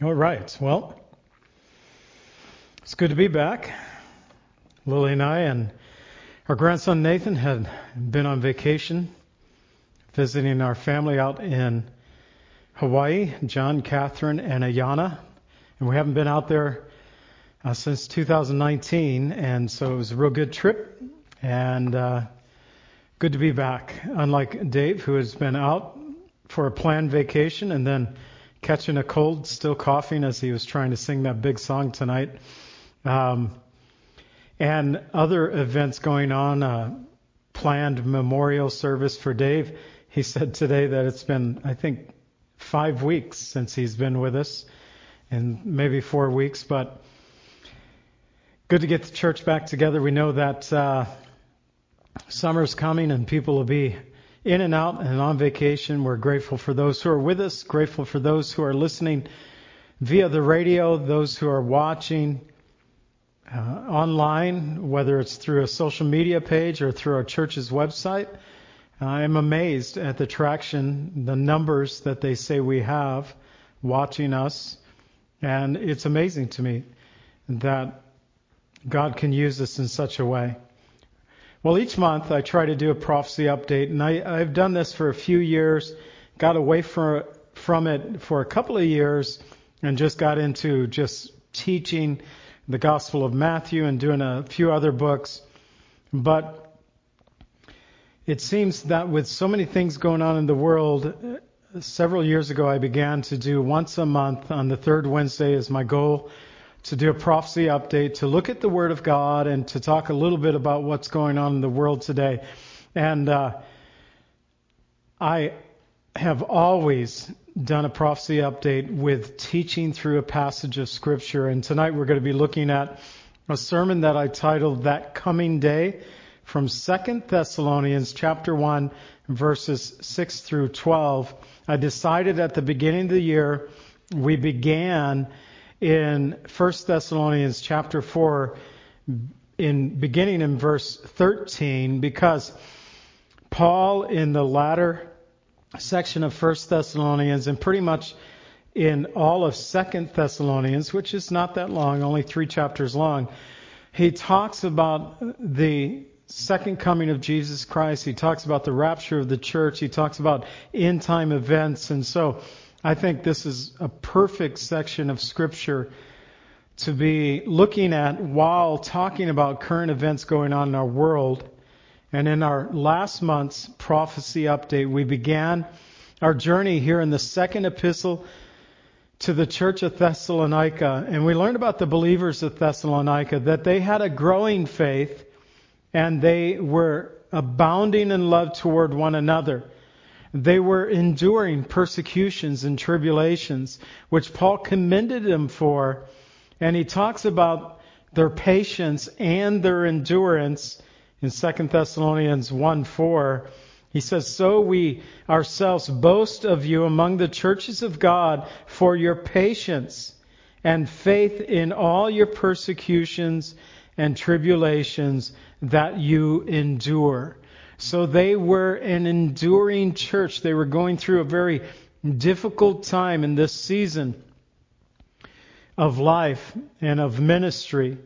All right. Well, it's good to be back. Lily and I and our grandson Nathan had been on vacation visiting our family out in Hawaii, John, Catherine, and Ayana. And we haven't been out there uh, since 2019, and so it was a real good trip and uh, good to be back. Unlike Dave, who has been out for a planned vacation and then catching a cold, still coughing as he was trying to sing that big song tonight. Um, and other events going on, uh, planned memorial service for Dave. He said today that it's been, I think, five weeks since he's been with us, and maybe four weeks, but good to get the church back together. We know that uh, summer's coming and people will be in and out and on vacation. We're grateful for those who are with us, grateful for those who are listening via the radio, those who are watching uh, online, whether it's through a social media page or through our church's website. I'm amazed at the traction, the numbers that they say we have watching us. And it's amazing to me that God can use us in such a way. Well, each month I try to do a prophecy update, and I, have done this for a few years, got away from, from it for a couple of years, and just got into just teaching the Gospel of Matthew and doing a few other books. But it seems that with so many things going on in the world, several years ago I began to do once a month on the third Wednesday as my goal to do a prophecy update, to look at the Word of God, and to talk a little bit about what's going on in the world today. And uh, I have always done a prophecy update with teaching through a passage of Scripture. And tonight we're going to be looking at a sermon that I titled That Coming Day from 2 Thessalonians chapter 1 verses 6 through 12. I decided at the beginning of the year we began in 1 Thessalonians chapter 4 in beginning in verse 13 because Paul in the latter section of 1 Thessalonians and pretty much in all of 2 Thessalonians, which is not that long, only 3 chapters long, he talks about the second coming of Jesus Christ. He talks about the rapture of the church. He talks about end time events. And so I think this is a perfect section of Scripture to be looking at while talking about current events going on in our world. And in our last month's prophecy update, we began our journey here in the second epistle to the church of Thessalonica. And we learned about the believers of Thessalonica that they had a growing faith and they were abounding in love toward one another. They were enduring persecutions and tribulations, which Paul commended them for. And he talks about their patience and their endurance in 2 Thessalonians 1 4. He says, So we ourselves boast of you among the churches of God for your patience and faith in all your persecutions and tribulations that you endure. So they were an enduring church. They were going through a very difficult time in this season of life and of ministry.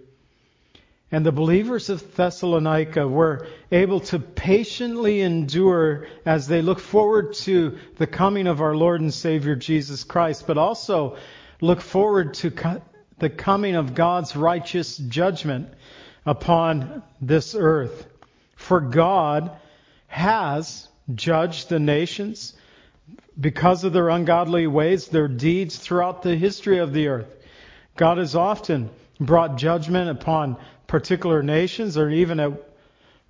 And the believers of Thessalonica were able to patiently endure as they look forward to the coming of our Lord and Savior Jesus Christ, but also look forward to the coming of God's righteous judgment upon this earth. For God has judged the nations because of their ungodly ways, their deeds throughout the history of the earth. God has often brought judgment upon particular nations, or even at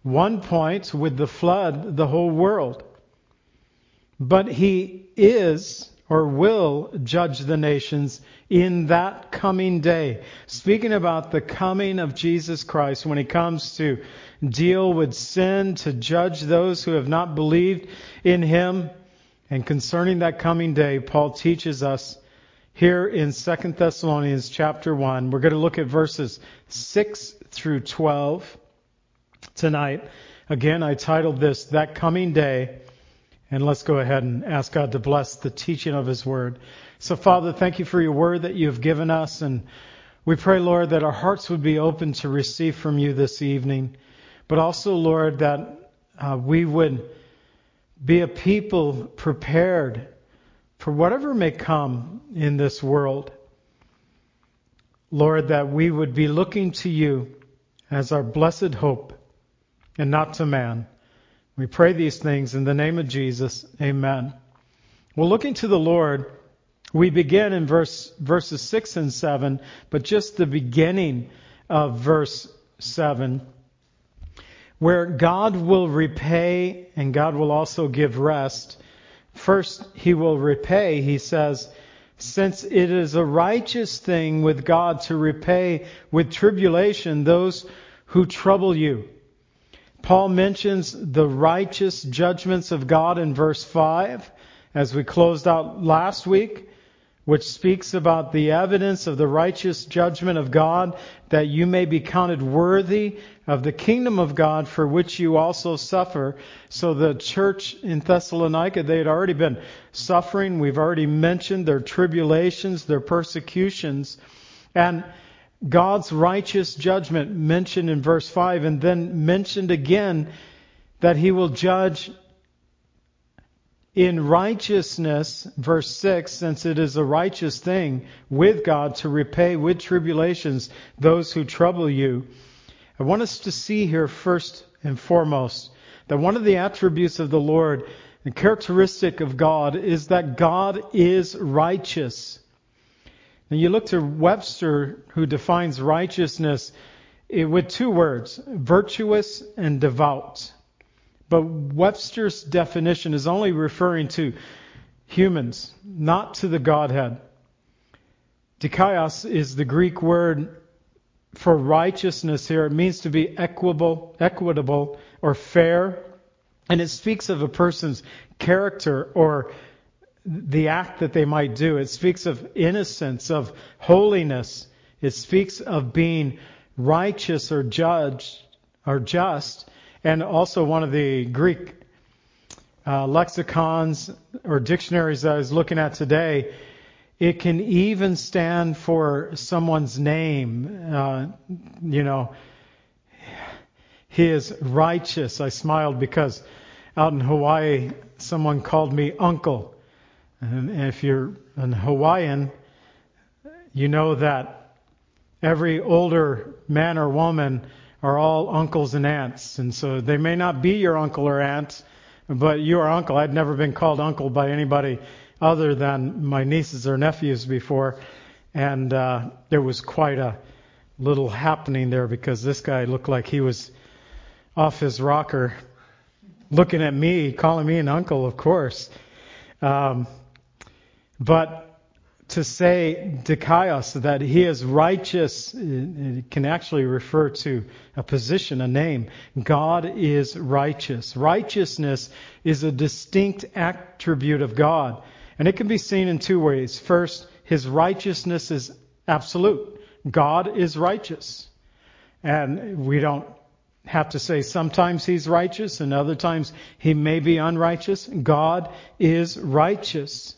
one point with the flood, the whole world. But He is, or will judge the nations in that coming day. Speaking about the coming of Jesus Christ when he comes to deal with sin, to judge those who have not believed in him. And concerning that coming day, Paul teaches us here in 2 Thessalonians chapter 1. We're going to look at verses 6 through 12 tonight. Again, I titled this That Coming Day. And let's go ahead and ask God to bless the teaching of His Word. So, Father, thank you for your Word that you have given us. And we pray, Lord, that our hearts would be open to receive from you this evening. But also, Lord, that uh, we would be a people prepared for whatever may come in this world. Lord, that we would be looking to you as our blessed hope and not to man. We pray these things in the name of Jesus. Amen. Well, looking to the Lord, we begin in verse, verses 6 and 7, but just the beginning of verse 7, where God will repay and God will also give rest. First, He will repay, He says, since it is a righteous thing with God to repay with tribulation those who trouble you Paul mentions the righteous judgments of God in verse 5 as we closed out last week, which speaks about the evidence of the righteous judgment of God that you may be counted worthy of the kingdom of God for which you also suffer. So the church in Thessalonica, they had already been suffering. We've already mentioned their tribulations, their persecutions. And God's righteous judgment mentioned in verse 5 and then mentioned again that he will judge in righteousness, verse 6, since it is a righteous thing with God to repay with tribulations those who trouble you. I want us to see here first and foremost that one of the attributes of the Lord, the characteristic of God, is that God is righteous. And you look to Webster, who defines righteousness with two words, virtuous and devout. But Webster's definition is only referring to humans, not to the Godhead. Dikaios is the Greek word for righteousness here. It means to be equitable, equitable or fair. And it speaks of a person's character or the act that they might do. It speaks of innocence, of holiness. It speaks of being righteous or judged or just. And also one of the Greek uh, lexicons or dictionaries that I was looking at today, it can even stand for someone's name. Uh, you know, he is righteous. I smiled because out in Hawaii, someone called me uncle. And if you're an Hawaiian, you know that every older man or woman are all uncles and aunts. And so they may not be your uncle or aunt, but you are uncle. I'd never been called uncle by anybody other than my nieces or nephews before. And uh, there was quite a little happening there because this guy looked like he was off his rocker, looking at me, calling me an uncle, of course. Um, but to say dikaios, that he is righteous, it can actually refer to a position, a name. God is righteous. Righteousness is a distinct attribute of God. And it can be seen in two ways. First, his righteousness is absolute. God is righteous. And we don't have to say sometimes he's righteous and other times he may be unrighteous. God is righteous.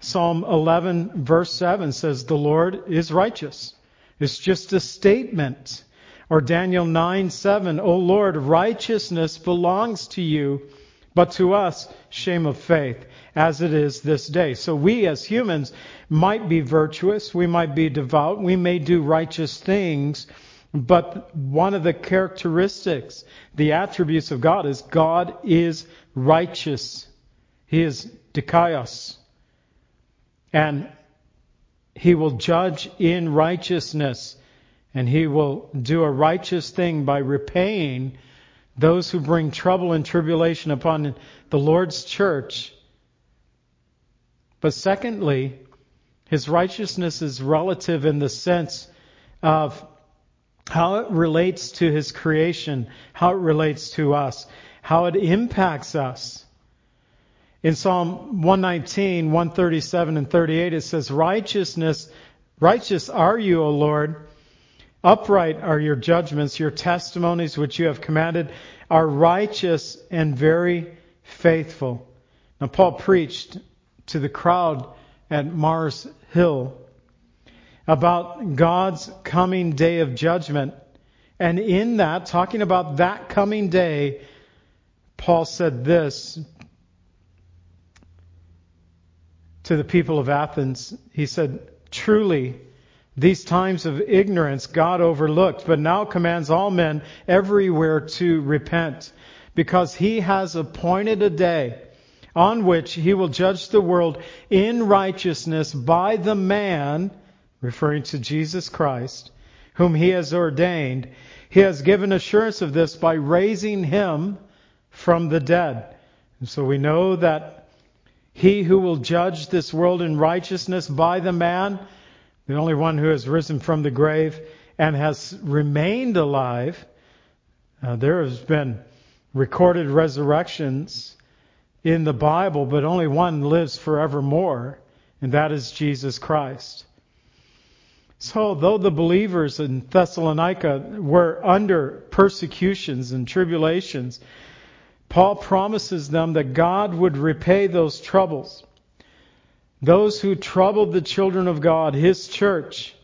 Psalm 11 verse 7 says, the Lord is righteous. It's just a statement. Or Daniel 9 7, O Lord, righteousness belongs to you, but to us, shame of faith, as it is this day. So we as humans might be virtuous, we might be devout, we may do righteous things, but one of the characteristics, the attributes of God is God is righteous. He is dikaios and he will judge in righteousness and he will do a righteous thing by repaying those who bring trouble and tribulation upon the Lord's church But secondly, his righteousness is relative in the sense of how it relates to his creation, how it relates to us, how it impacts us. In Psalm 119, 137, and 38, it says, Righteousness, righteous are you, O Lord. Upright are your judgments, your testimonies which you have commanded are righteous and very faithful. Now, Paul preached to the crowd at Mars Hill about God's coming day of judgment. And in that, talking about that coming day, Paul said this to the people of Athens. He said, Truly, these times of ignorance God overlooked, but now commands all men everywhere to repent, because he has appointed a day on which he will judge the world in righteousness by the man, referring to Jesus Christ, whom he has ordained. He has given assurance of this by raising him from the dead. And so we know that he who will judge this world in righteousness by the man, the only one who has risen from the grave and has remained alive, uh, there has been recorded resurrections in the Bible, but only one lives forevermore, and that is Jesus Christ. So, though the believers in Thessalonica were under persecutions and tribulations, Paul promises them that God would repay those troubles. Those who troubled the children of God, His church,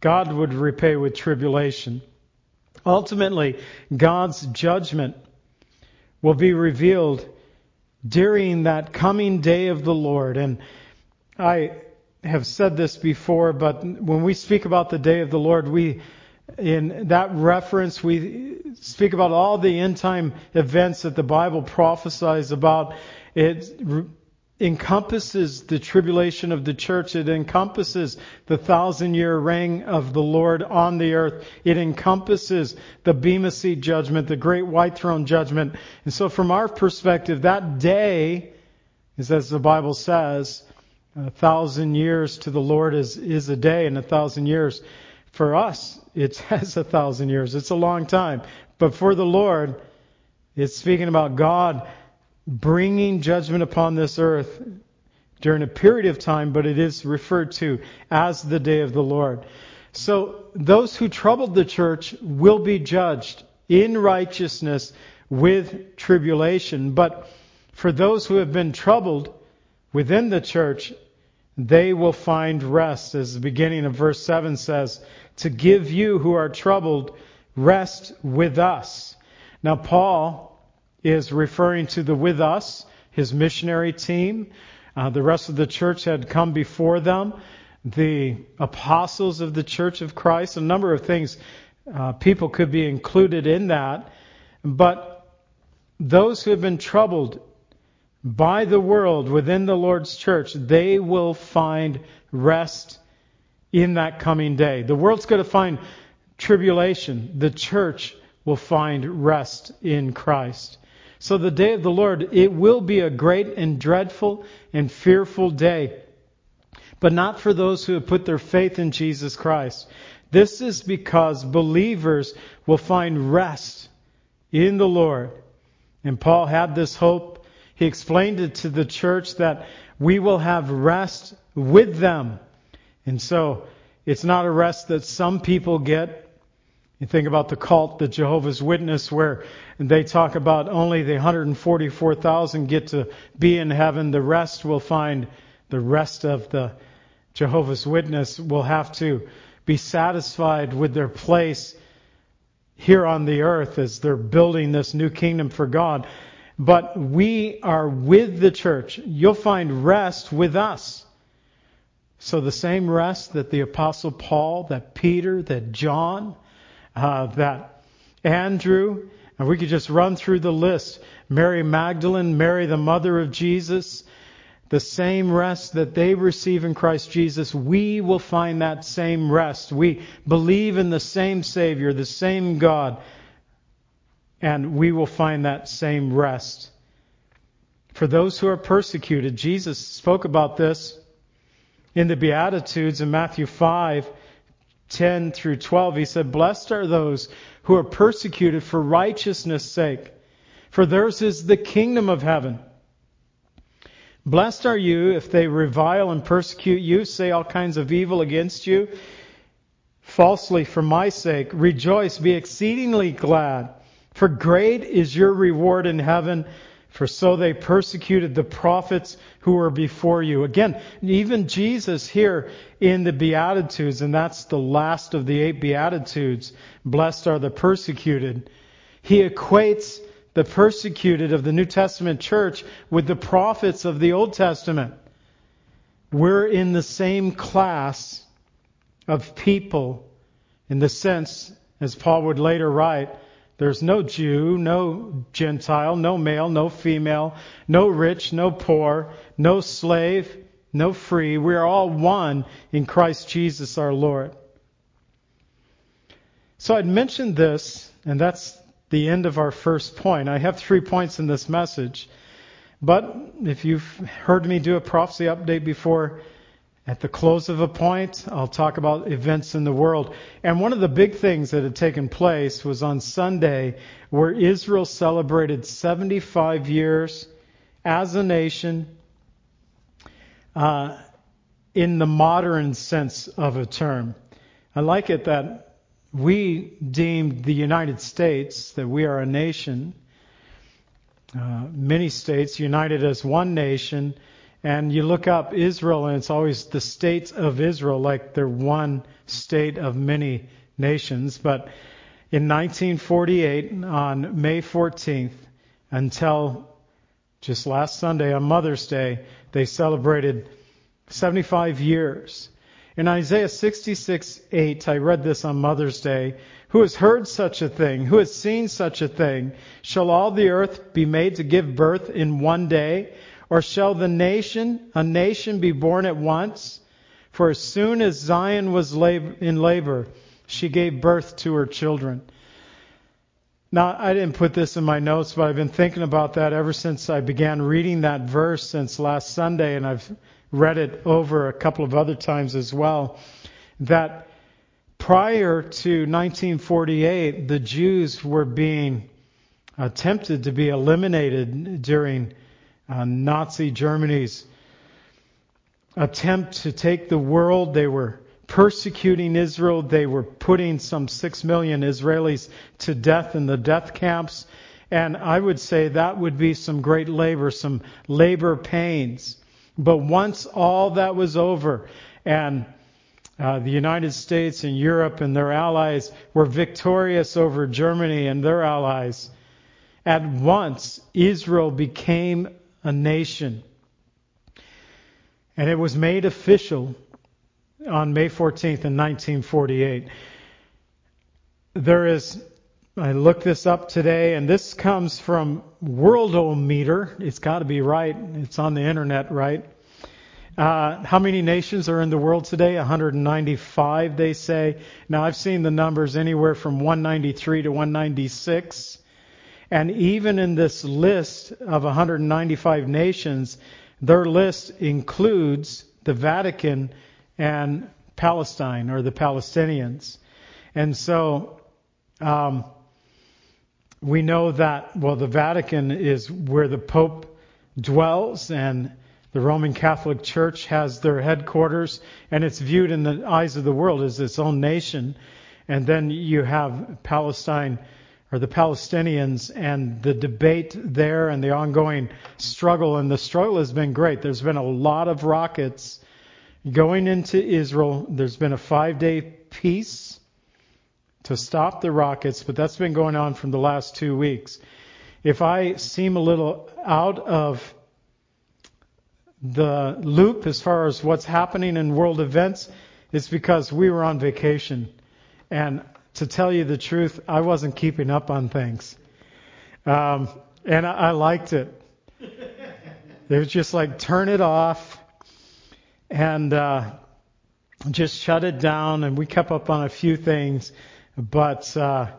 God would repay with tribulation. Ultimately, God's judgment will be revealed during that coming day of the Lord. And I have said this before, but when we speak about the day of the Lord, we, in that reference, we speak about all the end time events that the Bible prophesies about. It encompasses the tribulation of the church. It encompasses the thousand year reign of the Lord on the earth. It encompasses the Bema Seat judgment, the great white throne judgment. And so from our perspective, that day is as the Bible says, a thousand years to the Lord is, is a day and a thousand years for us, it as a thousand years. It's a long time. But for the Lord, it's speaking about God bringing judgment upon this earth during a period of time, but it is referred to as the day of the Lord. So those who troubled the church will be judged in righteousness with tribulation. But for those who have been troubled within the church, they will find rest, as the beginning of verse 7 says, to give you who are troubled rest with us. Now, Paul is referring to the with us, his missionary team. Uh, the rest of the church had come before them. The apostles of the church of Christ, a number of things, uh, people could be included in that. But those who have been troubled by the world within the Lord's church, they will find rest in that coming day. The world's going to find tribulation. The church will find rest in Christ. So the day of the Lord, it will be a great and dreadful and fearful day, but not for those who have put their faith in Jesus Christ. This is because believers will find rest in the Lord. And Paul had this hope. He explained it to the church that we will have rest with them. And so it's not a rest that some people get. You think about the cult, the Jehovah's Witness, where they talk about only the 144,000 get to be in heaven. The rest will find, the rest of the Jehovah's Witness will have to be satisfied with their place here on the earth as they're building this new kingdom for God. But we are with the church. You'll find rest with us. So the same rest that the apostle Paul, that Peter, that John, uh, that Andrew, and we could just run through the list. Mary Magdalene, Mary the mother of Jesus, the same rest that they receive in Christ Jesus, we will find that same rest. We believe in the same Savior, the same God, and we will find that same rest. for those who are persecuted. Jesus spoke about this in the Beatitudes in Matthew 5 10 through 12. He said, Blessed are those who are persecuted for righteousness' sake, for theirs is the kingdom of heaven. Blessed are you if they revile and persecute you, say all kinds of evil against you, falsely for my sake. Rejoice, be exceedingly glad, for great is your reward in heaven. For so they persecuted the prophets who were before you. Again, even Jesus here in the Beatitudes, and that's the last of the eight Beatitudes, blessed are the persecuted. He equates the persecuted of the New Testament church with the prophets of the Old Testament. We're in the same class of people in the sense, as Paul would later write, there's no Jew, no Gentile, no male, no female, no rich, no poor, no slave, no free. We are all one in Christ Jesus our Lord. So I'd mentioned this, and that's the end of our first point. I have three points in this message. But if you've heard me do a prophecy update before, at the close of a point, I'll talk about events in the world. And one of the big things that had taken place was on Sunday, where Israel celebrated 75 years as a nation uh, in the modern sense of a term. I like it that we deemed the United States, that we are a nation, uh, many states united as one nation and you look up Israel, and it's always the states of Israel, like they're one state of many nations. But in 1948, on May 14th, until just last Sunday on Mother's Day, they celebrated 75 years. In Isaiah 66, 8, I read this on Mother's Day. Who has heard such a thing? Who has seen such a thing? Shall all the earth be made to give birth in one day? Or shall the nation, a nation, be born at once? For as soon as Zion was in labor, she gave birth to her children. Now, I didn't put this in my notes, but I've been thinking about that ever since I began reading that verse since last Sunday, and I've read it over a couple of other times as well. That prior to 1948, the Jews were being uh, attempted to be eliminated during uh, Nazi Germany's attempt to take the world. They were persecuting Israel. They were putting some six million Israelis to death in the death camps. And I would say that would be some great labor, some labor pains. But once all that was over and uh, the United States and Europe and their allies were victorious over Germany and their allies, at once Israel became a nation. And it was made official on May 14th in 1948. There is, I looked this up today, and this comes from Worldometer. It's got to be right. It's on the internet, right? Uh, how many nations are in the world today? 195, they say. Now, I've seen the numbers anywhere from 193 to 196. And even in this list of 195 nations, their list includes the Vatican and Palestine or the Palestinians. And so um, we know that, well, the Vatican is where the Pope dwells and the Roman Catholic Church has their headquarters and it's viewed in the eyes of the world as its own nation. And then you have Palestine or the Palestinians and the debate there and the ongoing struggle. And the struggle has been great. There's been a lot of rockets going into Israel. There's been a five day peace to stop the rockets, but that's been going on from the last two weeks. If I seem a little out of the loop as far as what's happening in world events, it's because we were on vacation. And to tell you the truth, I wasn't keeping up on things. Um, and I, I liked it. It was just like turn it off and uh, just shut it down. And we kept up on a few things, but uh,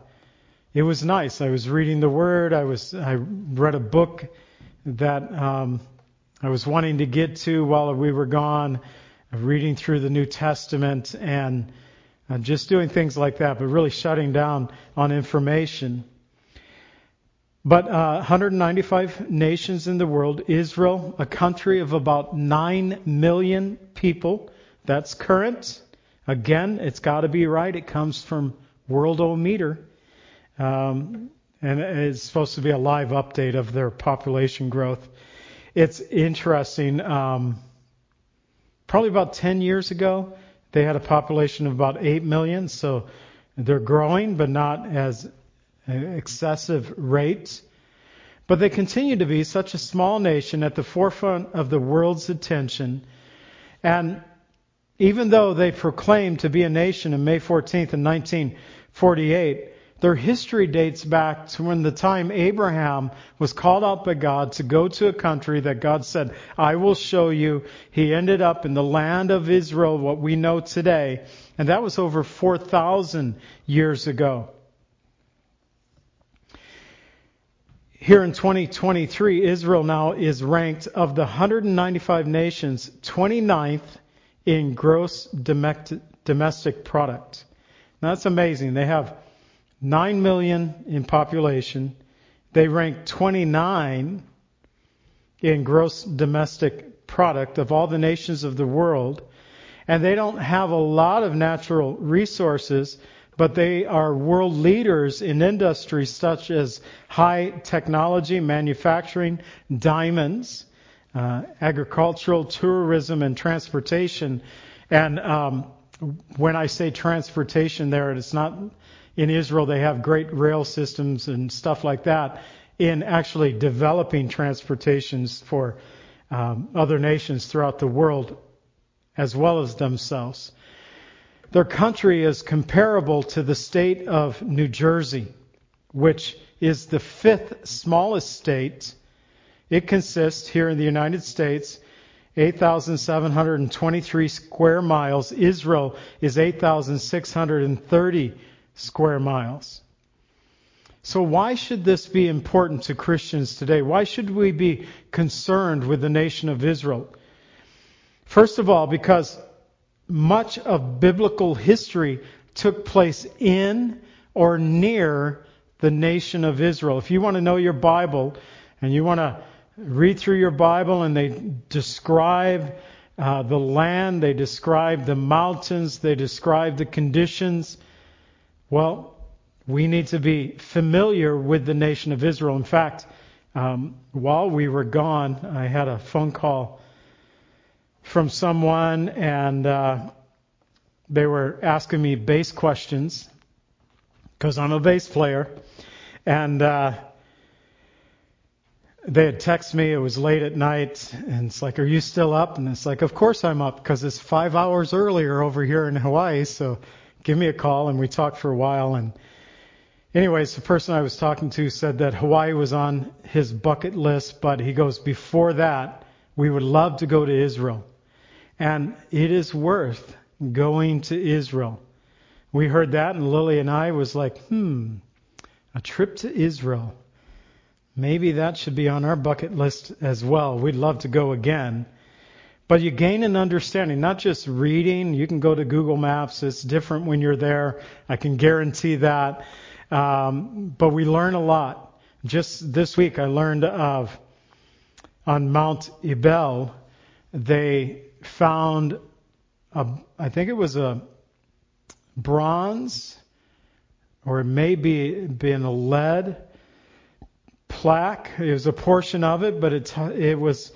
it was nice. I was reading the Word. I was I read a book that um, I was wanting to get to while we were gone, reading through the New Testament and uh, just doing things like that, but really shutting down on information. But uh, 195 nations in the world, Israel, a country of about 9 million people. That's current. Again, it's got to be right. It comes from Worldometer. Um, and it's supposed to be a live update of their population growth. It's interesting. Um, probably about 10 years ago, they had a population of about 8 million, so they're growing, but not as excessive rates. But they continue to be such a small nation at the forefront of the world's attention. And even though they proclaimed to be a nation in May 14th in 1948, their history dates back to when the time Abraham was called out by God to go to a country that God said, I will show you. He ended up in the land of Israel, what we know today. And that was over 4,000 years ago. Here in 2023, Israel now is ranked of the 195 nations 29th in gross domestic product. Now that's amazing. They have 9 million in population. They rank 29 in gross domestic product of all the nations of the world. And they don't have a lot of natural resources, but they are world leaders in industries such as high technology, manufacturing, diamonds, uh, agricultural, tourism, and transportation. And um, when I say transportation there, it's not in Israel, they have great rail systems and stuff like that in actually developing transportations for um, other nations throughout the world as well as themselves. Their country is comparable to the state of New Jersey, which is the fifth smallest state. It consists here in the United States 8,723 square miles. Israel is 8,630 square miles. So, why should this be important to Christians today? Why should we be concerned with the nation of Israel? First of all, because much of biblical history took place in or near the nation of Israel. If you want to know your Bible and you want to read through your Bible and they describe uh, the land, they describe the mountains, they describe the conditions well, we need to be familiar with the nation of Israel. In fact, um, while we were gone, I had a phone call from someone, and uh, they were asking me bass questions because I'm a bass player, and uh, they had texted me. It was late at night, and it's like, "Are you still up?" And it's like, "Of course I'm up because it's five hours earlier over here in Hawaii." So give me a call, and we talked for a while. And anyways, the person I was talking to said that Hawaii was on his bucket list, but he goes, before that, we would love to go to Israel. And it is worth going to Israel. We heard that, and Lily and I was like, hmm, a trip to Israel. Maybe that should be on our bucket list as well. We'd love to go again. But you gain an understanding, not just reading. You can go to Google Maps. It's different when you're there. I can guarantee that. Um, but we learn a lot. Just this week, I learned of on Mount Ebal, they found a, I think it was a bronze, or it may be been a lead plaque. It was a portion of it, but it it was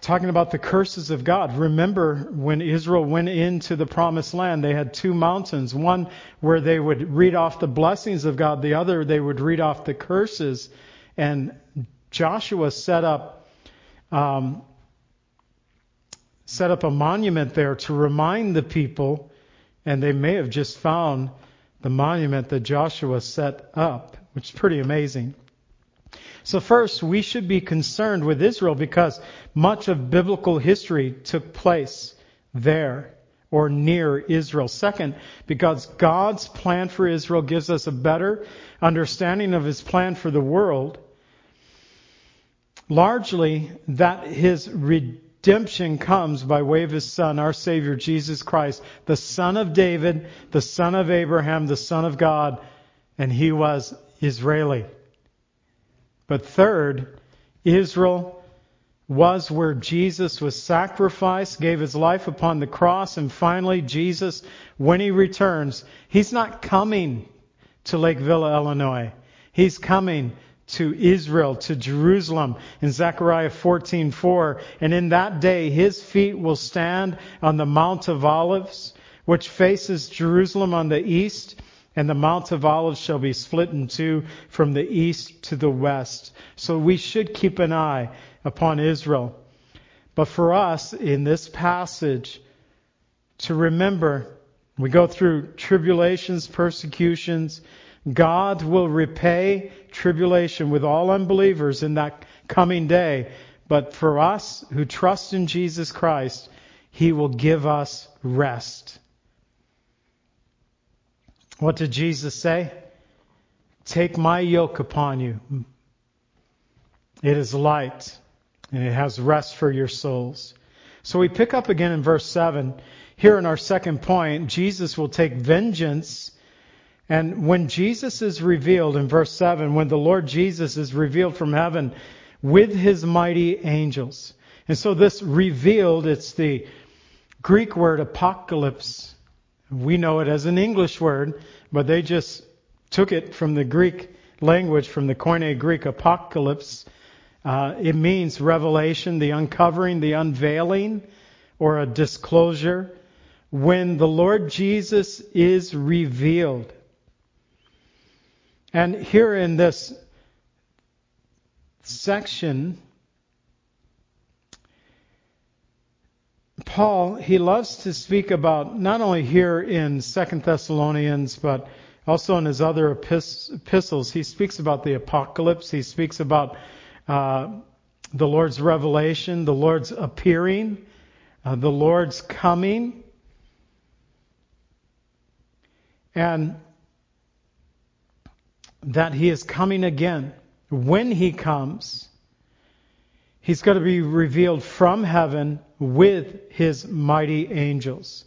talking about the curses of God. Remember when Israel went into the promised land, they had two mountains. One where they would read off the blessings of God, the other they would read off the curses. And Joshua set up um, set up a monument there to remind the people, and they may have just found the monument that Joshua set up, which is pretty amazing. So, first, we should be concerned with Israel because much of biblical history took place there or near Israel. Second, because God's plan for Israel gives us a better understanding of his plan for the world. largely that his redemption comes by way of his Son, our Savior, Jesus Christ, the Son of David, the Son of Abraham, the Son of God, and he was Israeli. But third, Israel was where Jesus was sacrificed, gave his life upon the cross, and finally, Jesus, when he returns, he's not coming to Lake Villa, Illinois. He's coming to Israel, to Jerusalem in Zechariah 14:4, and in that day his feet will stand on the Mount of Olives, which faces Jerusalem on the east, and the Mount of Olives shall be split in two from the east to the west. So we should keep an eye upon Israel. But for us in this passage to remember, we go through tribulations, persecutions, God will repay tribulation with all unbelievers in that coming day. But for us who trust in Jesus Christ, He will give us rest. What did Jesus say? Take my yoke upon you. It is light and it has rest for your souls. So we pick up again in verse 7. Here in our second point, Jesus will take vengeance and when Jesus is revealed in verse 7, when the Lord Jesus is revealed from heaven with his mighty angels. And so this revealed, it's the Greek word apocalypse. We know it as an English word, but they just took it from the Greek language, from the Koine Greek apocalypse. Uh, it means revelation, the uncovering, the unveiling, or a disclosure. When the Lord Jesus is revealed, and here in this section, Paul, he loves to speak about, not only here in Second Thessalonians, but also in his other epistles, he speaks about the apocalypse. He speaks about uh, the Lord's revelation, the Lord's appearing, uh, the Lord's coming. And that he is coming again. When he comes, he's going to be revealed from heaven with his mighty angels.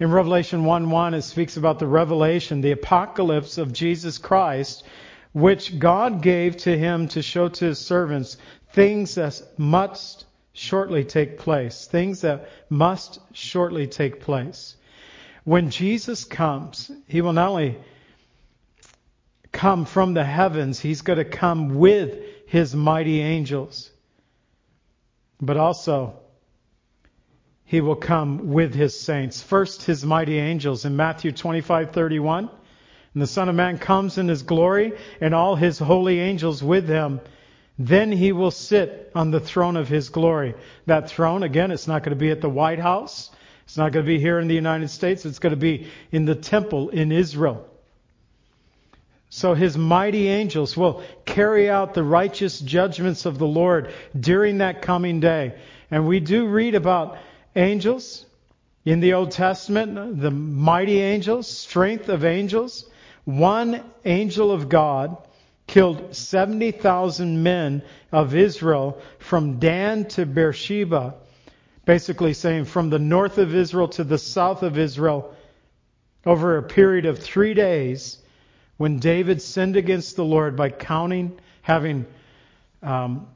In Revelation 1 1, it speaks about the revelation, the apocalypse of Jesus Christ, which God gave to him to show to his servants things that must shortly take place. Things that must shortly take place. When Jesus comes, he will not only come from the heavens. He's going to come with his mighty angels. But also, he will come with his saints. First, his mighty angels in Matthew 25:31. And the Son of Man comes in his glory and all his holy angels with him. Then he will sit on the throne of his glory. That throne, again, it's not going to be at the White House. It's not going to be here in the United States. It's going to be in the temple in Israel. So his mighty angels will carry out the righteous judgments of the Lord during that coming day. And we do read about angels in the Old Testament, the mighty angels, strength of angels. One angel of God killed 70,000 men of Israel from Dan to Beersheba, basically saying from the north of Israel to the south of Israel over a period of three days when David sinned against the Lord by counting, having um,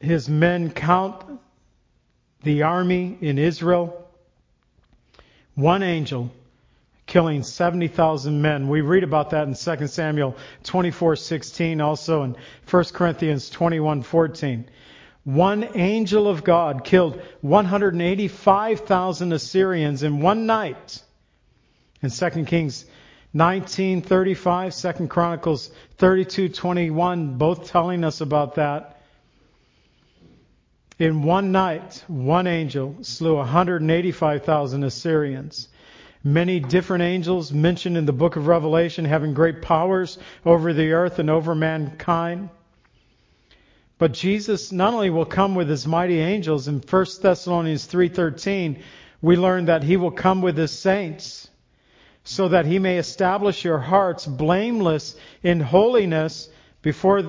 his men count the army in Israel, one angel killing 70,000 men. We read about that in 2 Samuel 24:16, also in 1 Corinthians 21:14. One angel of God killed 185,000 Assyrians in one night. In 2 Kings 1935, 2 Chronicles 32:21, both telling us about that. In one night, one angel slew 185,000 Assyrians. Many different angels mentioned in the book of Revelation having great powers over the earth and over mankind. But Jesus not only will come with his mighty angels in 1 Thessalonians 3:13, we learn that he will come with his saints so that he may establish your hearts blameless in holiness before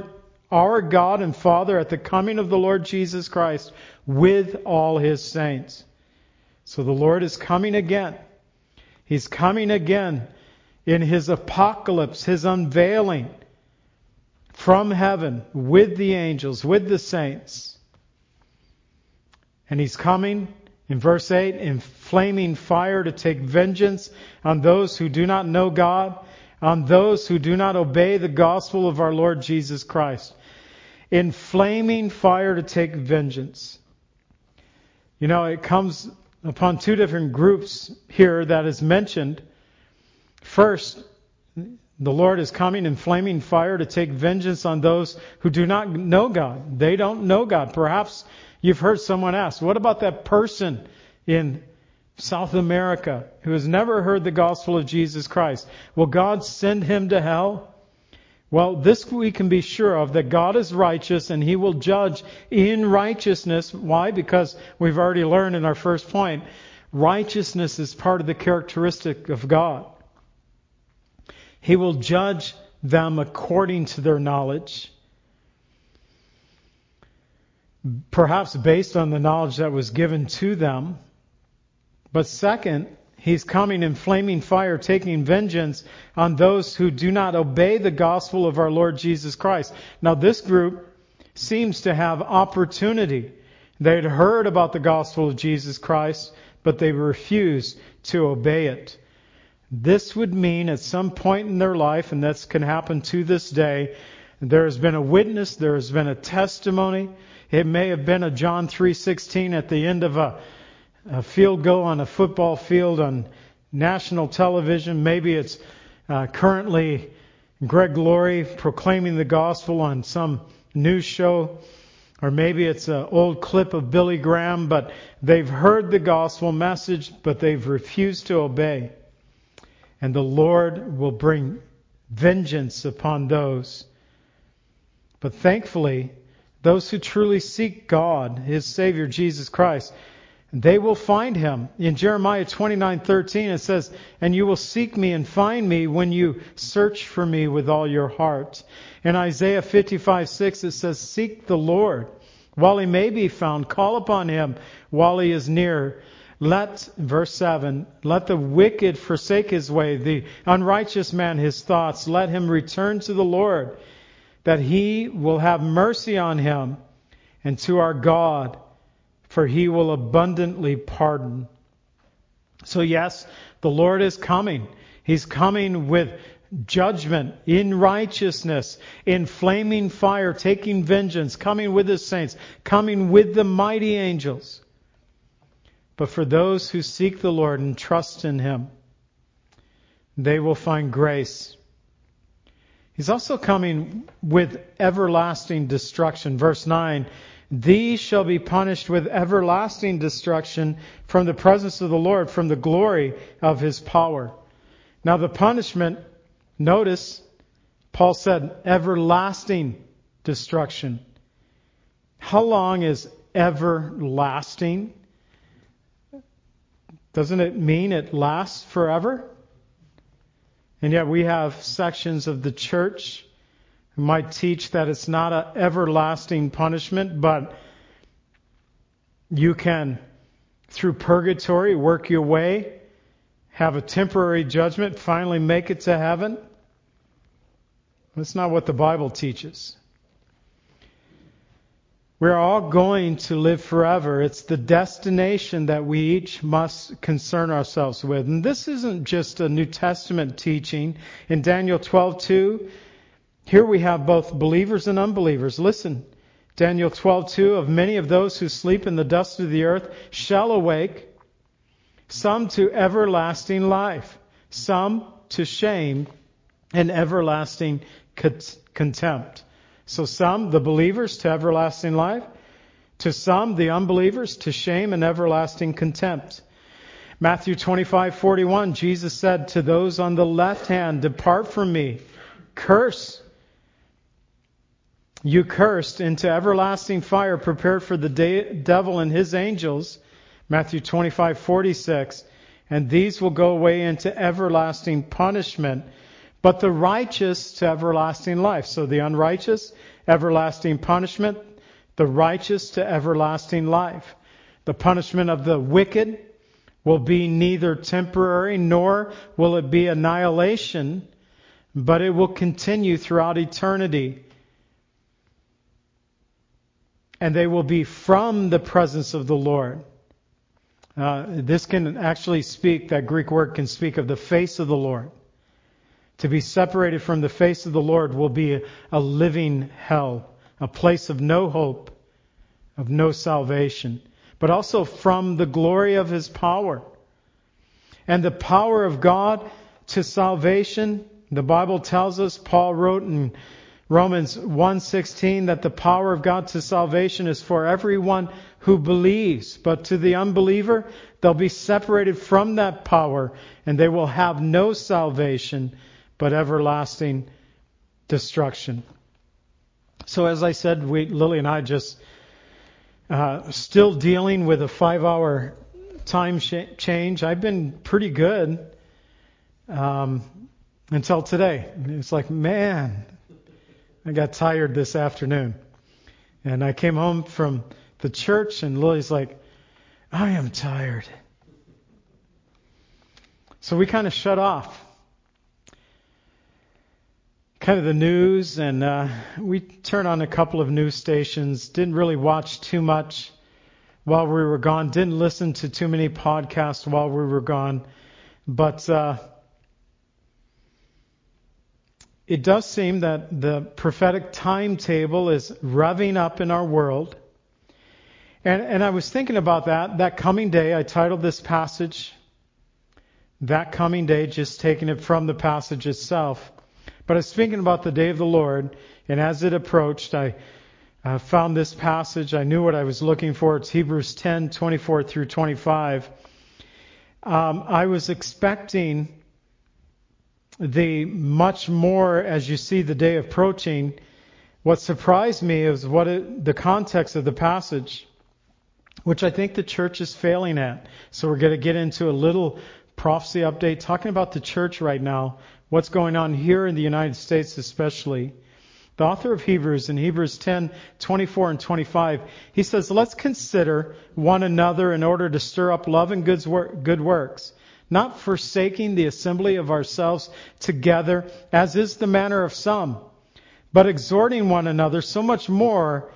our God and Father at the coming of the Lord Jesus Christ with all his saints. So the Lord is coming again. He's coming again in his apocalypse, his unveiling from heaven with the angels, with the saints. And he's coming in verse 8 in flaming fire to take vengeance on those who do not know God, on those who do not obey the gospel of our Lord Jesus Christ. In flaming fire to take vengeance. You know, it comes upon two different groups here that is mentioned. First, the Lord is coming in flaming fire to take vengeance on those who do not know God. They don't know God. Perhaps you've heard someone ask, what about that person in South America who has never heard the gospel of Jesus Christ? Will God send him to hell? Well, this we can be sure of that God is righteous and he will judge in righteousness. Why? Because we've already learned in our first point, righteousness is part of the characteristic of God. He will judge them according to their knowledge. Perhaps based on the knowledge that was given to them. But second, He's coming in flaming fire, taking vengeance on those who do not obey the gospel of our Lord Jesus Christ. Now, this group seems to have opportunity. They'd heard about the gospel of Jesus Christ, but they refused to obey it. This would mean at some point in their life, and this can happen to this day, there has been a witness, there has been a testimony. It may have been a John 3:16 at the end of a a field goal on a football field on national television. Maybe it's uh, currently Greg Laurie proclaiming the gospel on some news show. Or maybe it's an old clip of Billy Graham, but they've heard the gospel message, but they've refused to obey. And the Lord will bring vengeance upon those. But thankfully, those who truly seek God, His Savior Jesus Christ, they will find him. In Jeremiah 29:13 it says, "And you will seek me and find me when you search for me with all your heart." In Isaiah 55:6 it says, "Seek the Lord while he may be found, call upon him while he is near." Let verse 7, let the wicked forsake his way, the unrighteous man his thoughts, let him return to the Lord, that he will have mercy on him and to our God for he will abundantly pardon. So, yes, the Lord is coming. He's coming with judgment in righteousness, in flaming fire, taking vengeance, coming with his saints, coming with the mighty angels. But for those who seek the Lord and trust in him, they will find grace. He's also coming with everlasting destruction. Verse 9 these shall be punished with everlasting destruction from the presence of the Lord, from the glory of his power. Now, the punishment, notice, Paul said, everlasting destruction. How long is everlasting? Doesn't it mean it lasts forever? And yet we have sections of the church might teach that it's not an everlasting punishment, but you can, through purgatory, work your way, have a temporary judgment, finally make it to heaven. That's not what the Bible teaches. We're all going to live forever. It's the destination that we each must concern ourselves with. And this isn't just a New Testament teaching. In Daniel 12:2, here we have both believers and unbelievers. Listen, Daniel 12:2 of many of those who sleep in the dust of the earth shall awake some to everlasting life, some to shame and everlasting contempt. So some the believers to everlasting life, to some the unbelievers to shame and everlasting contempt. Matthew 25:41 Jesus said to those on the left hand, "Depart from me, curse you cursed into everlasting fire prepared for the de- devil and his angels. Matthew 25:46. And these will go away into everlasting punishment, but the righteous to everlasting life. So the unrighteous, everlasting punishment, the righteous to everlasting life. The punishment of the wicked will be neither temporary nor will it be annihilation, but it will continue throughout eternity. And they will be from the presence of the Lord. Uh, this can actually speak, that Greek word can speak of the face of the Lord. To be separated from the face of the Lord will be a, a living hell, a place of no hope, of no salvation, but also from the glory of His power. And the power of God to salvation, the Bible tells us, Paul wrote in Romans 1:16 that the power of God to salvation is for everyone who believes, but to the unbeliever they'll be separated from that power and they will have no salvation but everlasting destruction. So, as I said, we, Lily and I just uh, still dealing with a five-hour time sh- change. I've been pretty good um, until today. It's like, man, I got tired this afternoon, and I came home from the church, and Lily's like, I am tired. So we kind of shut off kind of the news, and uh, we turned on a couple of news stations. Didn't really watch too much while we were gone. Didn't listen to too many podcasts while we were gone. But uh, it does seem that the prophetic timetable is revving up in our world. And, and I was thinking about that, that coming day. I titled this passage, That Coming Day, just taking it from the passage itself. But I was thinking about the day of the Lord, and as it approached, I uh, found this passage. I knew what I was looking for. It's Hebrews 10, 24 through 25. Um, I was expecting the much more as you see the day approaching. What surprised me is what it, the context of the passage, which I think the church is failing at. So we're going to get into a little prophecy update talking about the church right now what's going on here in the United States especially. The author of Hebrews in Hebrews 10, 24 and 25, he says, let's consider one another in order to stir up love and good works, not forsaking the assembly of ourselves together, as is the manner of some, but exhorting one another so much more,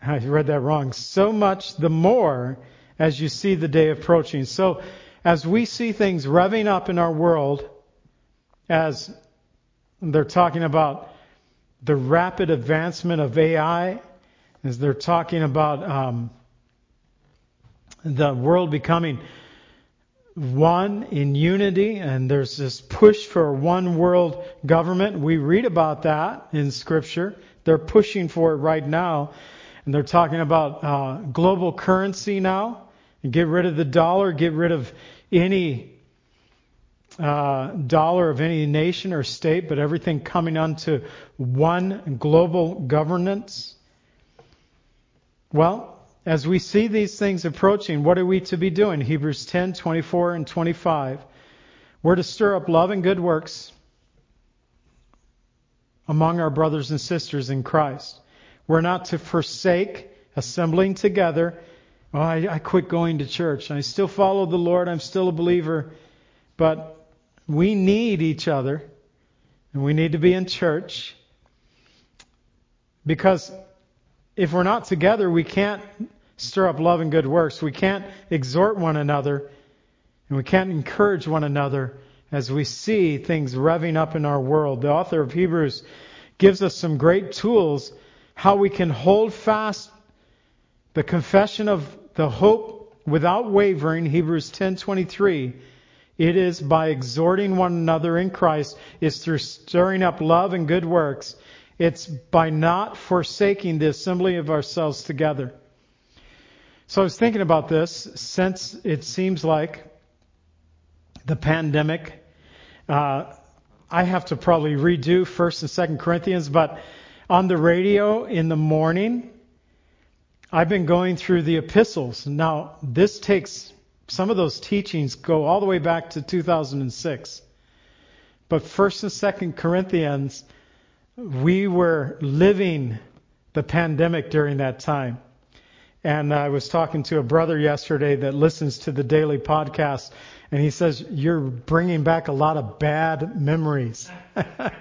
I read that wrong, so much the more as you see the day approaching. So as we see things revving up in our world, as they're talking about the rapid advancement of AI, as they're talking about um, the world becoming one in unity, and there's this push for one world government. We read about that in Scripture. They're pushing for it right now, and they're talking about uh, global currency now. And get rid of the dollar, get rid of any uh, dollar of any nation or state, but everything coming onto one global governance. Well, as we see these things approaching, what are we to be doing? Hebrews 10, 24 and 25. We're to stir up love and good works among our brothers and sisters in Christ. We're not to forsake assembling together Oh, I, I quit going to church. I still follow the Lord. I'm still a believer. But we need each other. And we need to be in church. Because if we're not together, we can't stir up love and good works. We can't exhort one another. And we can't encourage one another as we see things revving up in our world. The author of Hebrews gives us some great tools how we can hold fast the confession of the hope without wavering, Hebrews 10:23, it is by exhorting one another in Christ, it's through stirring up love and good works. It's by not forsaking the assembly of ourselves together. So I was thinking about this since it seems like the pandemic. Uh, I have to probably redo First and Second Corinthians, but on the radio in the morning, I've been going through the epistles. Now, this takes, some of those teachings go all the way back to 2006. But 1st and 2nd Corinthians, we were living the pandemic during that time. And I was talking to a brother yesterday that listens to the daily podcast, and he says, You're bringing back a lot of bad memories. and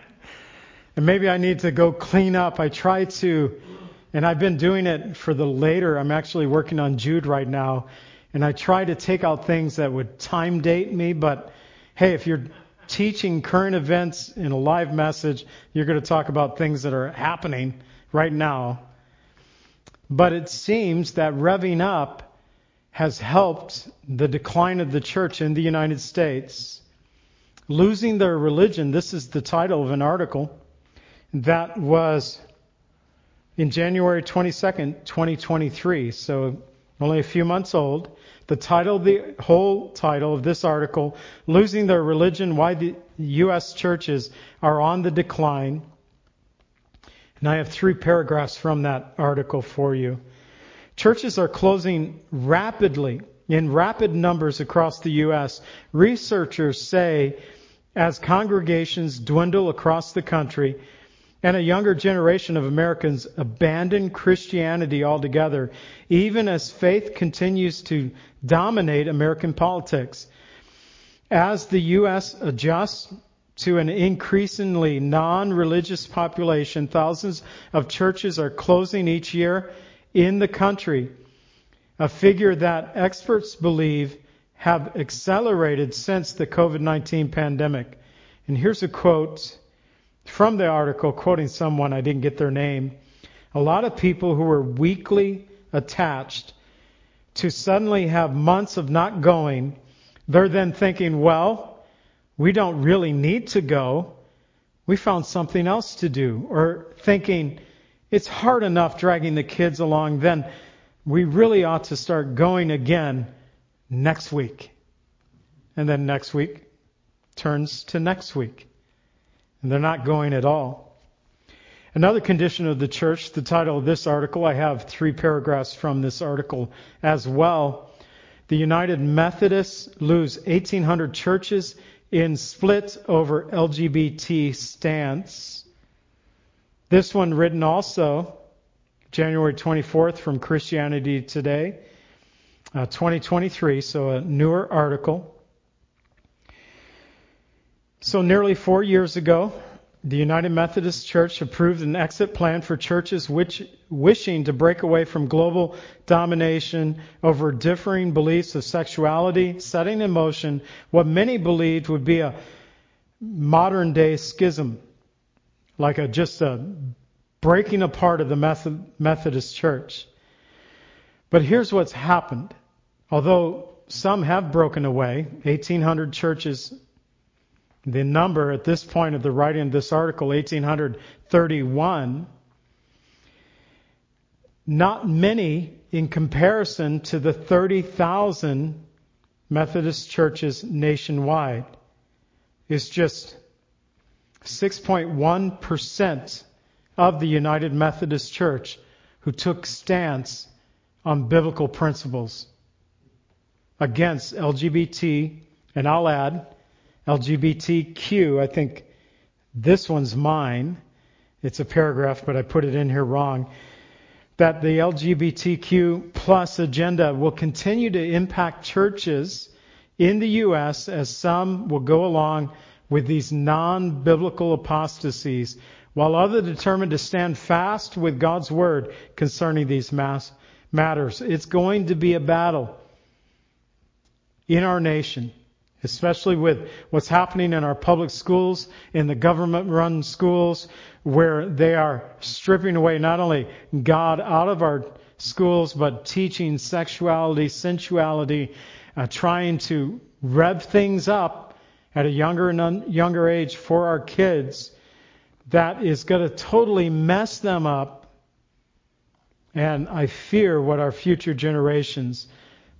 maybe I need to go clean up. I try to, and I've been doing it for the later. I'm actually working on Jude right now, and I try to take out things that would time date me. But hey, if you're teaching current events in a live message, you're going to talk about things that are happening right now. But it seems that revving up has helped the decline of the church in the United States. Losing their religion, this is the title of an article that was in January 22nd, 2023, so only a few months old. The title, the whole title of this article, Losing Their Religion, Why the U.S. Churches Are on the Decline. And I have three paragraphs from that article for you. Churches are closing rapidly, in rapid numbers across the U.S. Researchers say as congregations dwindle across the country and a younger generation of Americans abandon Christianity altogether, even as faith continues to dominate American politics. As the U.S. adjusts to an increasingly non-religious population. Thousands of churches are closing each year in the country, a figure that experts believe have accelerated since the COVID-19 pandemic. And here's a quote from the article quoting someone, I didn't get their name. A lot of people who were weakly attached to suddenly have months of not going, they're then thinking, well, we don't really need to go. We found something else to do. Or thinking, it's hard enough dragging the kids along, then we really ought to start going again next week. And then next week turns to next week. And they're not going at all. Another condition of the church, the title of this article, I have three paragraphs from this article as well. The United Methodists lose 1,800 churches in split over LGBT stance. This one written also January 24th from Christianity Today, uh, 2023, so a newer article. So nearly four years ago, the United Methodist Church approved an exit plan for churches which, wishing to break away from global domination over differing beliefs of sexuality, setting in motion what many believed would be a modern day schism, like a, just a breaking apart of the Methodist Church. But here's what's happened. Although some have broken away, 1,800 churches the number at this point of the writing of this article, 1831, not many in comparison to the 30,000 Methodist churches nationwide. It's just 6.1% of the United Methodist Church who took stance on biblical principles against LGBT, and I'll add, LGBTQ. I think this one's mine. It's a paragraph, but I put it in here wrong. That the LGBTQ plus agenda will continue to impact churches in the U.S. as some will go along with these non-biblical apostasies, while others determined to stand fast with God's word concerning these mass matters. It's going to be a battle in our nation especially with what's happening in our public schools, in the government run schools, where they are stripping away not only God out of our schools, but teaching sexuality, sensuality, uh, trying to rev things up at a younger and un- younger age for our kids. That is going to totally mess them up. And I fear what our future generations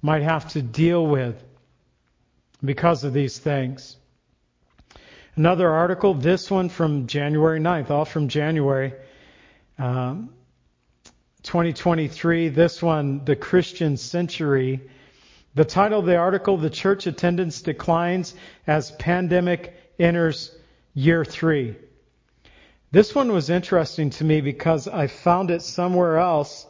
might have to deal with because of these things. Another article, this one from January 9th, all from January um, 2023. This one, The Christian Century. The title of the article, The Church Attendance Declines as Pandemic Enters Year 3. This one was interesting to me because I found it somewhere else,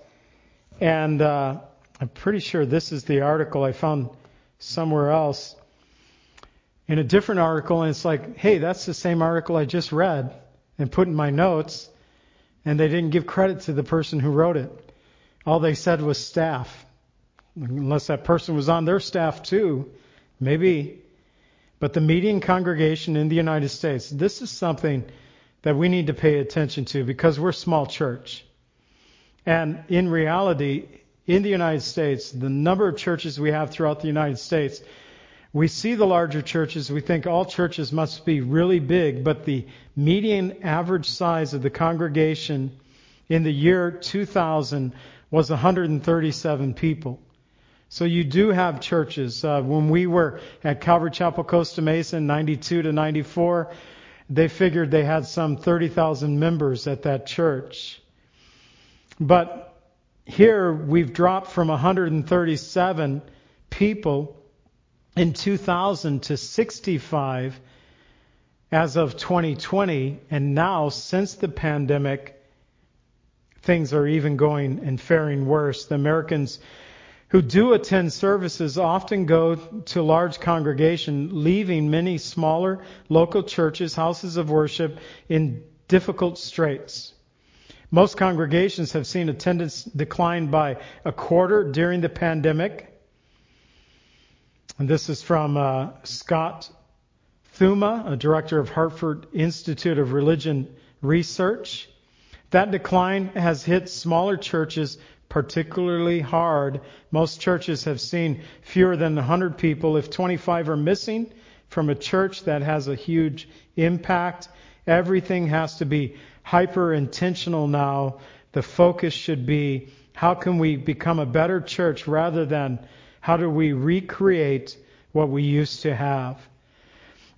and uh, I'm pretty sure this is the article I found somewhere else in a different article, and it's like, hey, that's the same article I just read and put in my notes, and they didn't give credit to the person who wrote it. All they said was staff, unless that person was on their staff too, maybe. But the median congregation in the United States, this is something that we need to pay attention to because we're a small church. And in reality, in the United States, the number of churches we have throughout the United States, we see the larger churches, we think all churches must be really big, but the median average size of the congregation in the year 2000 was 137 people. So you do have churches. Uh, when we were at Calvary Chapel Costa Mesa in 92 to 94, they figured they had some 30,000 members at that church. But here we've dropped from 137 people in 2000 to 65 as of 2020, and now since the pandemic, things are even going and faring worse. The Americans who do attend services often go to large congregation, leaving many smaller local churches, houses of worship in difficult straits. Most congregations have seen attendance decline by a quarter during the pandemic. And this is from uh, Scott Thumma, a director of Hartford Institute of Religion Research. That decline has hit smaller churches particularly hard. Most churches have seen fewer than 100 people. If 25 are missing from a church, that has a huge impact. Everything has to be hyper intentional now. The focus should be how can we become a better church rather than how do we recreate what we used to have?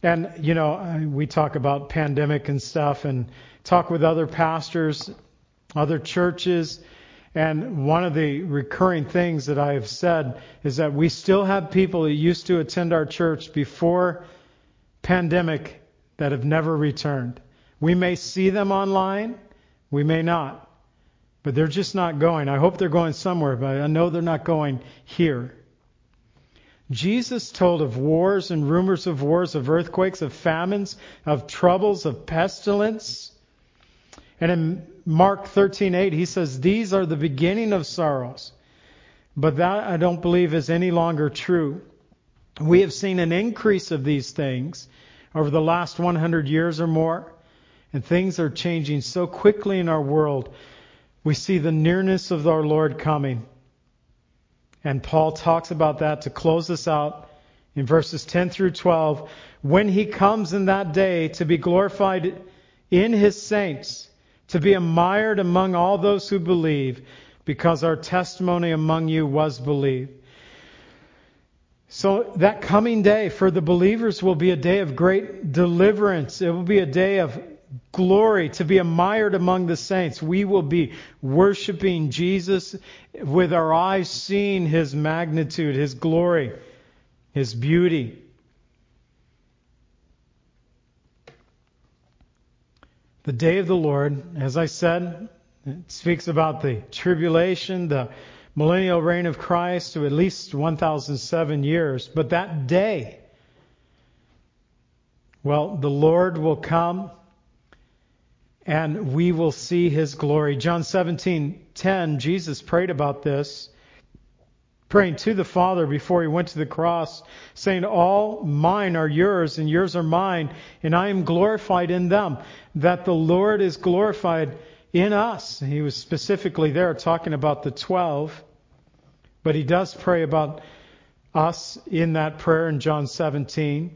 And, you know, uh, we talk about pandemic and stuff and talk with other pastors, other churches. And one of the recurring things that I have said is that we still have people that used to attend our church before pandemic that have never returned. We may see them online, we may not, but they're just not going. I hope they're going somewhere, but I know they're not going here. Jesus told of wars and rumors of wars, of earthquakes, of famines, of troubles, of pestilence. And in Mark 13:8 he says these are the beginning of sorrows. But that I don't believe is any longer true. We have seen an increase of these things over the last 100 years or more, and things are changing so quickly in our world. We see the nearness of our Lord coming. And Paul talks about that to close us out in verses 10 through 12. When he comes in that day to be glorified in his saints, to be admired among all those who believe, because our testimony among you was believed. So that coming day for the believers will be a day of great deliverance. It will be a day of glory, to be admired among the saints. We will be worshiping Jesus with our eyes seeing his magnitude, his glory, his beauty. The day of the Lord, as I said, it speaks about the tribulation, the millennial reign of Christ to at least 1,007 years. But that day, well, the Lord will come and we will see his glory. John 17:10 Jesus prayed about this praying to the Father before he went to the cross saying all mine are yours and yours are mine and I am glorified in them that the Lord is glorified in us. He was specifically there talking about the 12 but he does pray about us in that prayer in John 17.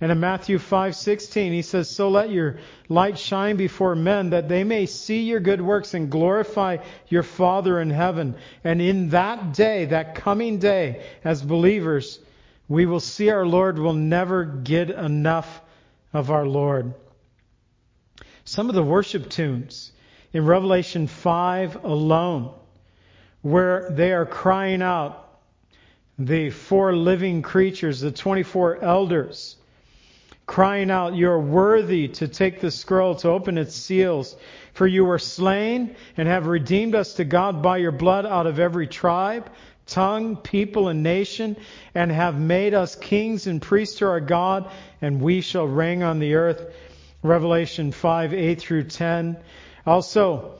And in Matthew 5:16 he says, "So let your light shine before men that they may see your good works and glorify your Father in heaven." And in that day, that coming day, as believers, we will see our Lord will never get enough of our Lord. Some of the worship tunes in Revelation 5 alone where they are crying out the four living creatures, the 24 elders, crying out, You are worthy to take the scroll, to open its seals. For you were slain and have redeemed us to God by your blood out of every tribe, tongue, people, and nation, and have made us kings and priests to our God, and we shall reign on the earth. Revelation 5, 8 through 10. Also,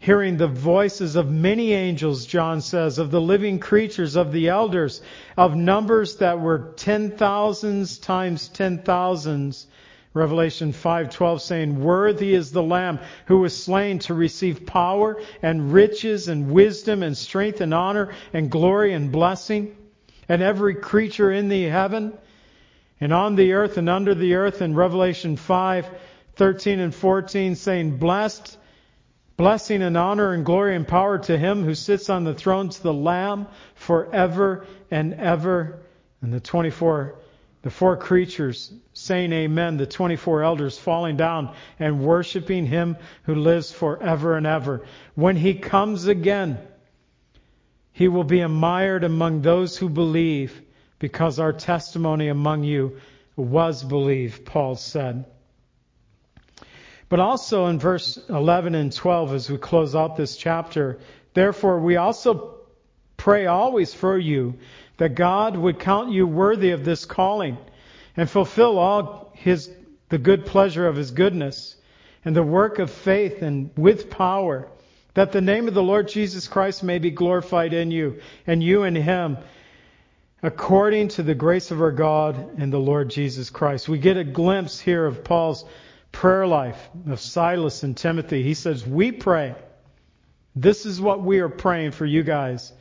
hearing the voices of many angels, John says, of the living creatures, of the elders, of numbers that were ten thousands times ten thousands. Revelation 5:12 saying, "Worthy is the lamb who was slain to receive power and riches and wisdom and strength and honor and glory and blessing." And every creature in the heaven and on the earth and under the earth in Revelation 5:13 and 14 saying, "Blessed Blessing and honor and glory and power to him who sits on the throne, to the Lamb, forever and ever. And the 24, the four creatures saying amen, the 24 elders falling down and worshiping him who lives forever and ever. When he comes again, he will be admired among those who believe because our testimony among you was believed, Paul said. But also in verse 11 and 12, as we close out this chapter, therefore we also pray always for you that God would count you worthy of this calling and fulfill all his, the good pleasure of his goodness and the work of faith and with power, that the name of the Lord Jesus Christ may be glorified in you and you in him according to the grace of our God and the Lord Jesus Christ. We get a glimpse here of Paul's prayer life of Silas and Timothy. He says, We pray. This is what we are praying for you guys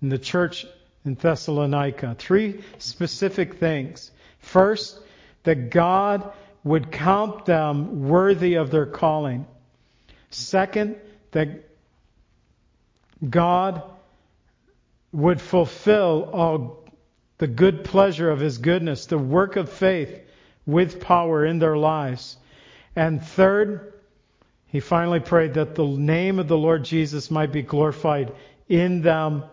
in the church in Thessalonica. Three specific things. First, that God would count them worthy of their calling. Second, that God would fulfill all the good pleasure of His goodness, the work of faith with power in their lives. And third, he finally prayed that the name of the Lord Jesus might be glorified in them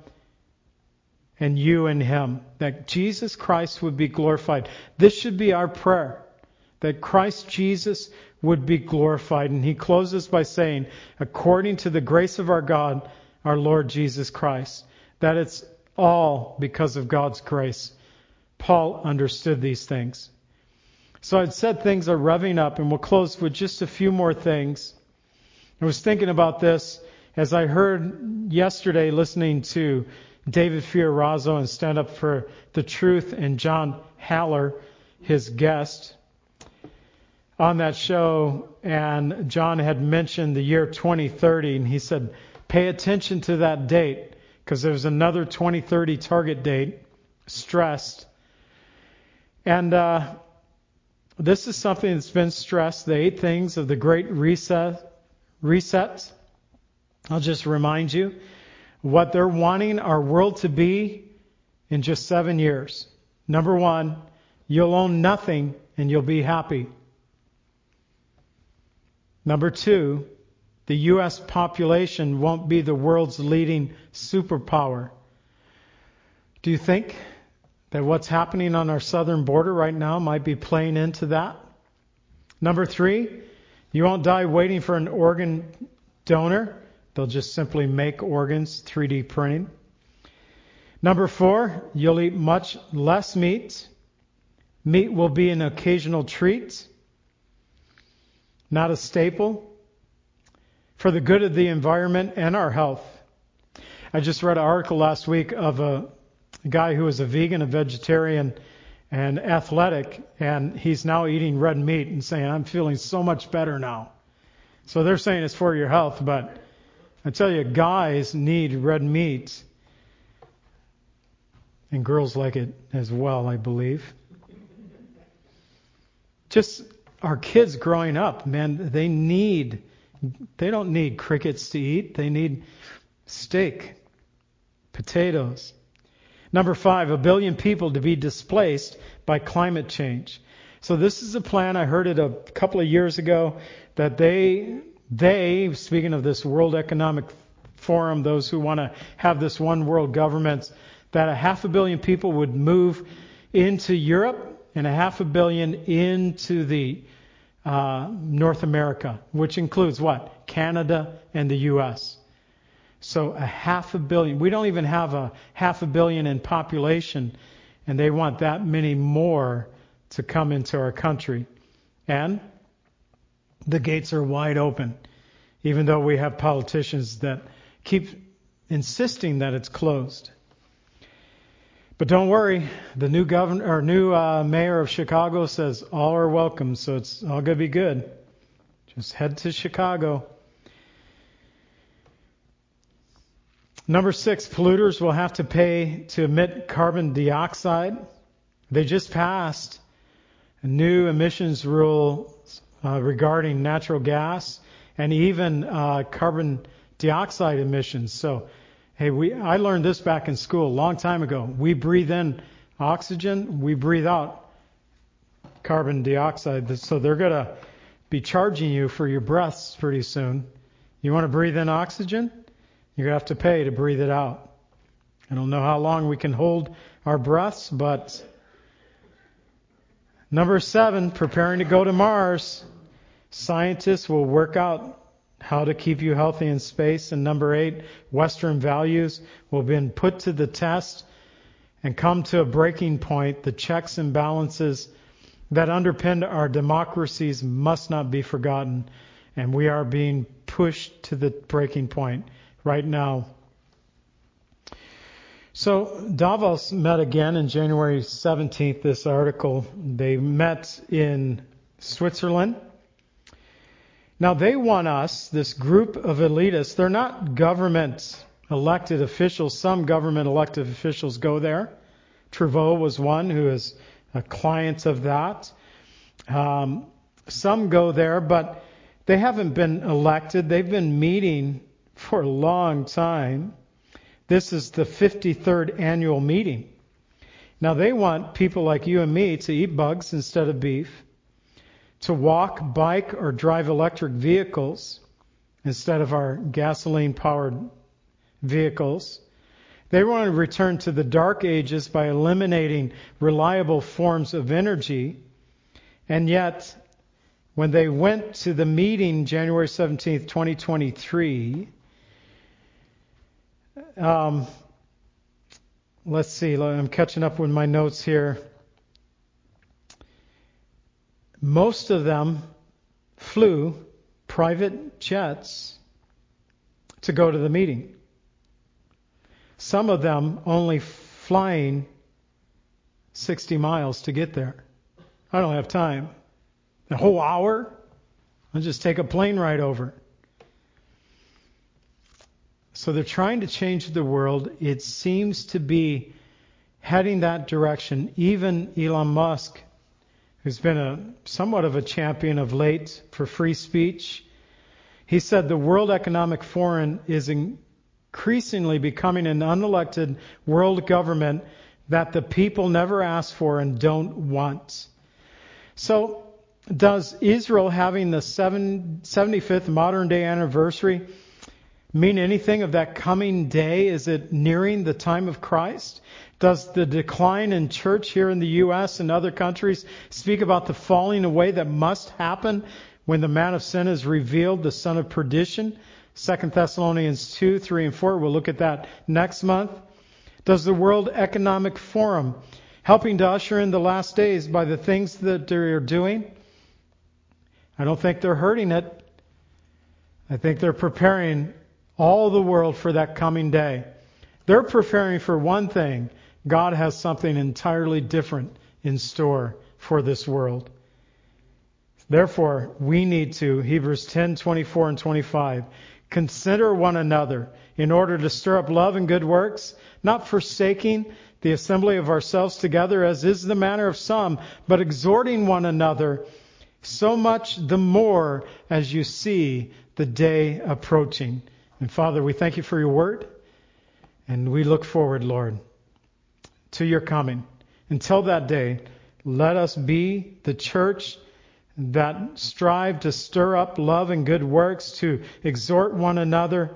and you and him. That Jesus Christ would be glorified. This should be our prayer. That Christ Jesus would be glorified. And he closes by saying, according to the grace of our God, our Lord Jesus Christ. That it's all because of God's grace. Paul understood these things. So I'd said things are revving up, and we'll close with just a few more things. I was thinking about this as I heard yesterday listening to David Fiorazo and Stand Up for the Truth and John Haller, his guest, on that show. And John had mentioned the year 2030, and he said, pay attention to that date because there's another 2030 target date stressed. And uh, this is something that's been stressed the eight things of the Great Reset. I'll just remind you what they're wanting our world to be in just seven years. Number one, you'll own nothing and you'll be happy. Number two, the U.S. population won't be the world's leading superpower. Do you think that what's happening on our southern border right now might be playing into that. Number three, you won't die waiting for an organ donor. They'll just simply make organs 3D printing. Number four, you'll eat much less meat. Meat will be an occasional treat, not a staple, for the good of the environment and our health. I just read an article last week of a a guy who was a vegan, a vegetarian, and athletic, and he's now eating red meat and saying, I'm feeling so much better now. So they're saying it's for your health, but I tell you, guys need red meat. And girls like it as well, I believe. Just our kids growing up, man, they need, they don't need crickets to eat. They need steak, potatoes, Number five, a billion people to be displaced by climate change. So this is a plan. I heard it a couple of years ago that they, they, speaking of this World Economic Forum, those who want to have this one world government, that a half a billion people would move into Europe and a half a billion into the uh, North America, which includes what? Canada and the U.S. So a half a billion. We don't even have a half a billion in population, and they want that many more to come into our country. And the gates are wide open, even though we have politicians that keep insisting that it's closed. But don't worry, the new governor or new uh, mayor of Chicago says all are welcome, so it's all going to be good. Just head to Chicago. Number six, polluters will have to pay to emit carbon dioxide. They just passed a new emissions rule uh, regarding natural gas and even uh, carbon dioxide emissions. So Hey, we, I learned this back in school a long time ago. We breathe in oxygen, we breathe out carbon dioxide. So they're going to be charging you for your breaths pretty soon. You want to breathe in oxygen? You're going to have to pay to breathe it out. I don't know how long we can hold our breaths, but number seven, preparing to go to Mars. Scientists will work out how to keep you healthy in space. And number eight, Western values will be put to the test and come to a breaking point. The checks and balances that underpin our democracies must not be forgotten. And we are being pushed to the breaking point right now. So Davos met again in January 17th, this article. They met in Switzerland. Now, they want us, this group of elitists, they're not government elected officials. Some government elected officials go there. Trudeau was one who is a client of that. Um, some go there, but they haven't been elected. They've been meeting for a long time. This is the 53rd annual meeting. Now, they want people like you and me to eat bugs instead of beef to walk, bike, or drive electric vehicles instead of our gasoline powered vehicles. They want to return to the dark ages by eliminating reliable forms of energy. And yet, when they went to the meeting January 17th, 2023, um, let's see, I'm catching up with my notes here. Most of them flew private jets to go to the meeting. Some of them only flying 60 miles to get there. I don't have time. A whole hour? I'll just take a plane ride over. So they're trying to change the world. It seems to be heading that direction. Even Elon Musk who's been a somewhat of a champion of late for free speech. He said the World Economic Forum is increasingly becoming an unelected world government that the people never ask for and don't want. So, does Israel having the 75th modern day anniversary mean anything of that coming day? Is it nearing the time of Christ? Does the decline in church here in the U.S. and other countries speak about the falling away that must happen when the man of sin is revealed, the son of perdition? 2 Thessalonians 2, 3, and 4. We'll look at that next month. Does the World Economic Forum helping to usher in the last days by the things that they're doing? I don't think they're hurting it. I think they're preparing all the world for that coming day. They're preparing for one thing God has something entirely different in store for this world. Therefore, we need to, Hebrews 10, 24 and 25, consider one another in order to stir up love and good works, not forsaking the assembly of ourselves together as is the manner of some, but exhorting one another so much the more as you see the day approaching. And Father, we thank you for your word, and we look forward, Lord, to your coming. Until that day, let us be the church that strive to stir up love and good works, to exhort one another,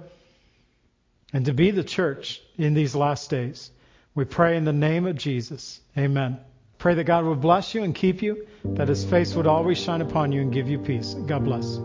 and to be the church in these last days. We pray in the name of Jesus. Amen. Pray that God would bless you and keep you, that his face would always shine upon you and give you peace. God bless.